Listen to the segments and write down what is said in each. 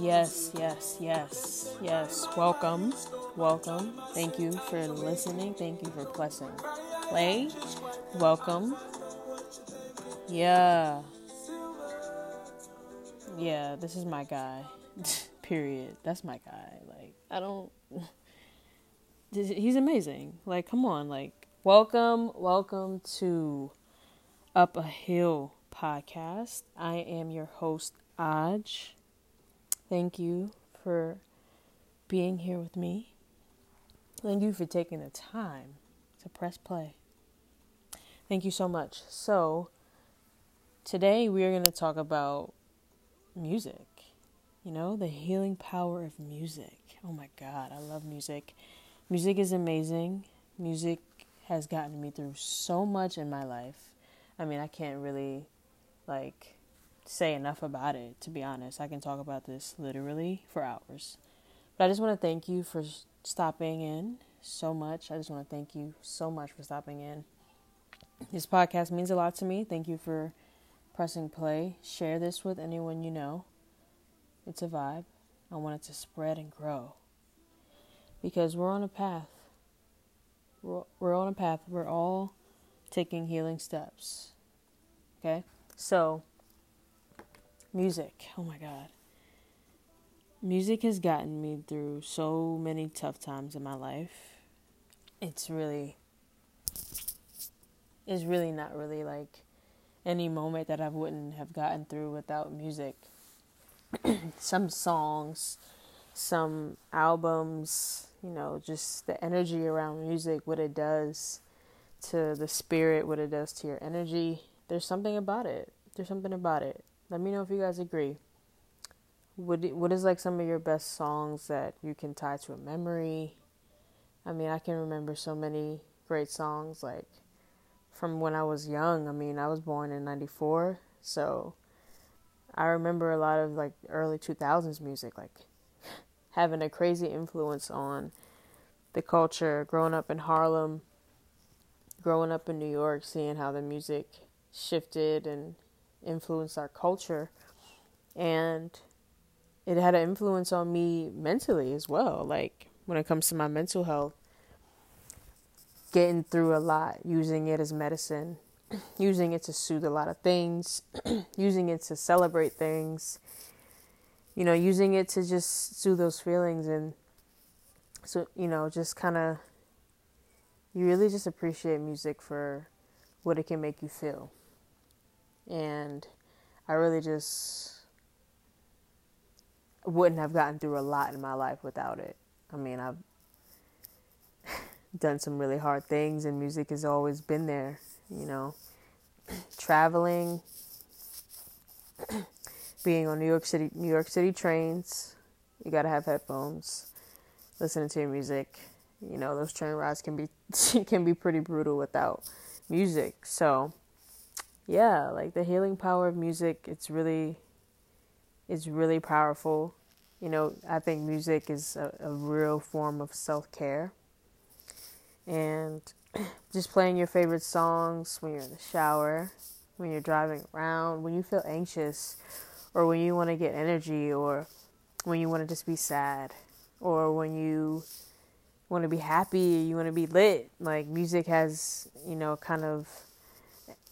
Yes, yes, yes, yes. Welcome, welcome. Thank you for listening. Thank you for pressing play. Welcome. Yeah. Yeah, this is my guy. Period. That's my guy. Like, I don't. He's amazing. Like, come on. Like, welcome, welcome to Up a Hill podcast. I am your host, Aj. Thank you for being here with me. Thank you for taking the time to press play. Thank you so much. So, today we are going to talk about music. You know, the healing power of music. Oh my God, I love music. Music is amazing. Music has gotten me through so much in my life. I mean, I can't really like say enough about it, to be honest. I can talk about this literally for hours. But I just want to thank you for stopping in so much. I just want to thank you so much for stopping in. This podcast means a lot to me. Thank you for pressing play. Share this with anyone you know. It's a vibe. I want it to spread and grow. Because we're on a path. We're, we're on a path. We're all taking healing steps. Okay? So, music. Oh my God. Music has gotten me through so many tough times in my life. It's really, it's really not really like any moment that I wouldn't have gotten through without music. some songs, some albums, you know, just the energy around music, what it does to the spirit, what it does to your energy. There's something about it. There's something about it. Let me know if you guys agree. What what is like some of your best songs that you can tie to a memory? I mean, I can remember so many great songs like from when I was young. I mean, I was born in 94, so I remember a lot of like early 2000s music like having a crazy influence on the culture growing up in Harlem, growing up in New York, seeing how the music shifted and influenced our culture. And it had an influence on me mentally as well. Like when it comes to my mental health, getting through a lot, using it as medicine, using it to soothe a lot of things, using it to celebrate things, you know, using it to just soothe those feelings and so, you know, just kind of you really just appreciate music for what it can make you feel. And I really just wouldn't have gotten through a lot in my life without it. I mean, I've done some really hard things, and music has always been there, you know. Traveling, being on New York City, New York City trains, you gotta have headphones, listening to your music. You know, those train rides can be can be pretty brutal without music. So, yeah, like the healing power of music, it's really it's really powerful. You know, I think music is a, a real form of self care. And just playing your favorite songs when you're in the shower, when you're driving around, when you feel anxious, or when you want to get energy, or when you want to just be sad, or when you want to be happy, you want to be lit. Like music has, you know, kind of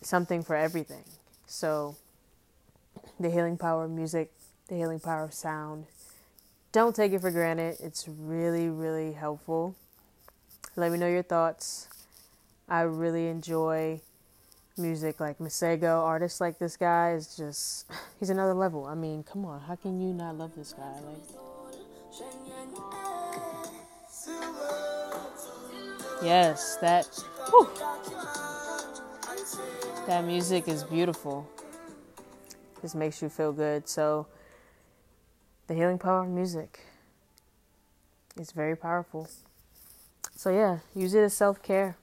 something for everything. So, the healing power of music, the healing power of sound. Don't take it for granted. It's really, really helpful. Let me know your thoughts. I really enjoy music like Masego. Artists like this guy is just, he's another level. I mean, come on. How can you not love this guy? Like, yes, that, whew, that music is beautiful. Just makes you feel good. So, the healing power of music is very powerful. So yeah, use it as self care.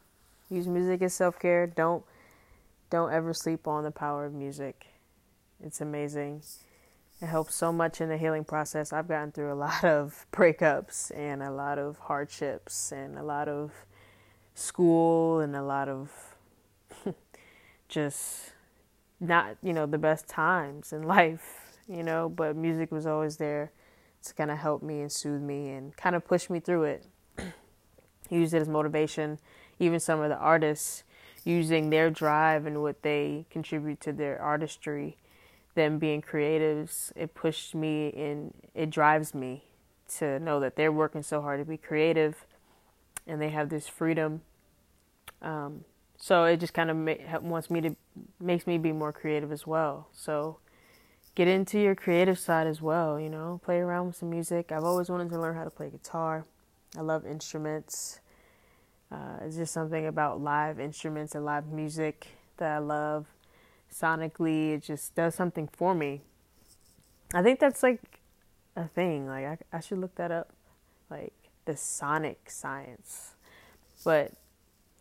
Use music as self care. Don't don't ever sleep on the power of music. It's amazing. It helps so much in the healing process. I've gotten through a lot of breakups and a lot of hardships and a lot of school and a lot of just not, you know, the best times in life. you know, but music was always there to kind of help me and soothe me and kind of push me through it. Use it as motivation. Even some of the artists using their drive and what they contribute to their artistry, them being creatives, it pushed me and it drives me to know that they're working so hard to be creative and they have this freedom. Um, so it just kind of ma- wants me to makes me be more creative as well. So get into your creative side as well. You know, play around with some music. I've always wanted to learn how to play guitar. I love instruments. Uh, it's just something about live instruments and live music that I love. Sonically, it just does something for me. I think that's like a thing. Like I, I should look that up. Like the sonic science. But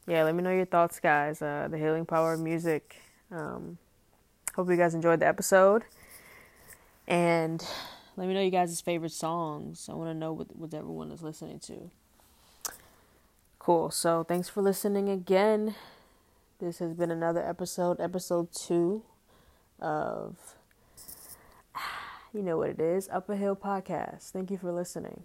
yeah, let me know your thoughts, guys. Uh, the healing power of music. Um, hope you guys enjoyed the episode. And let me know you guys' favorite songs. I want to know what, what everyone is listening to. Cool. So thanks for listening again. This has been another episode, episode two of, you know what it is, Up a Hill Podcast. Thank you for listening.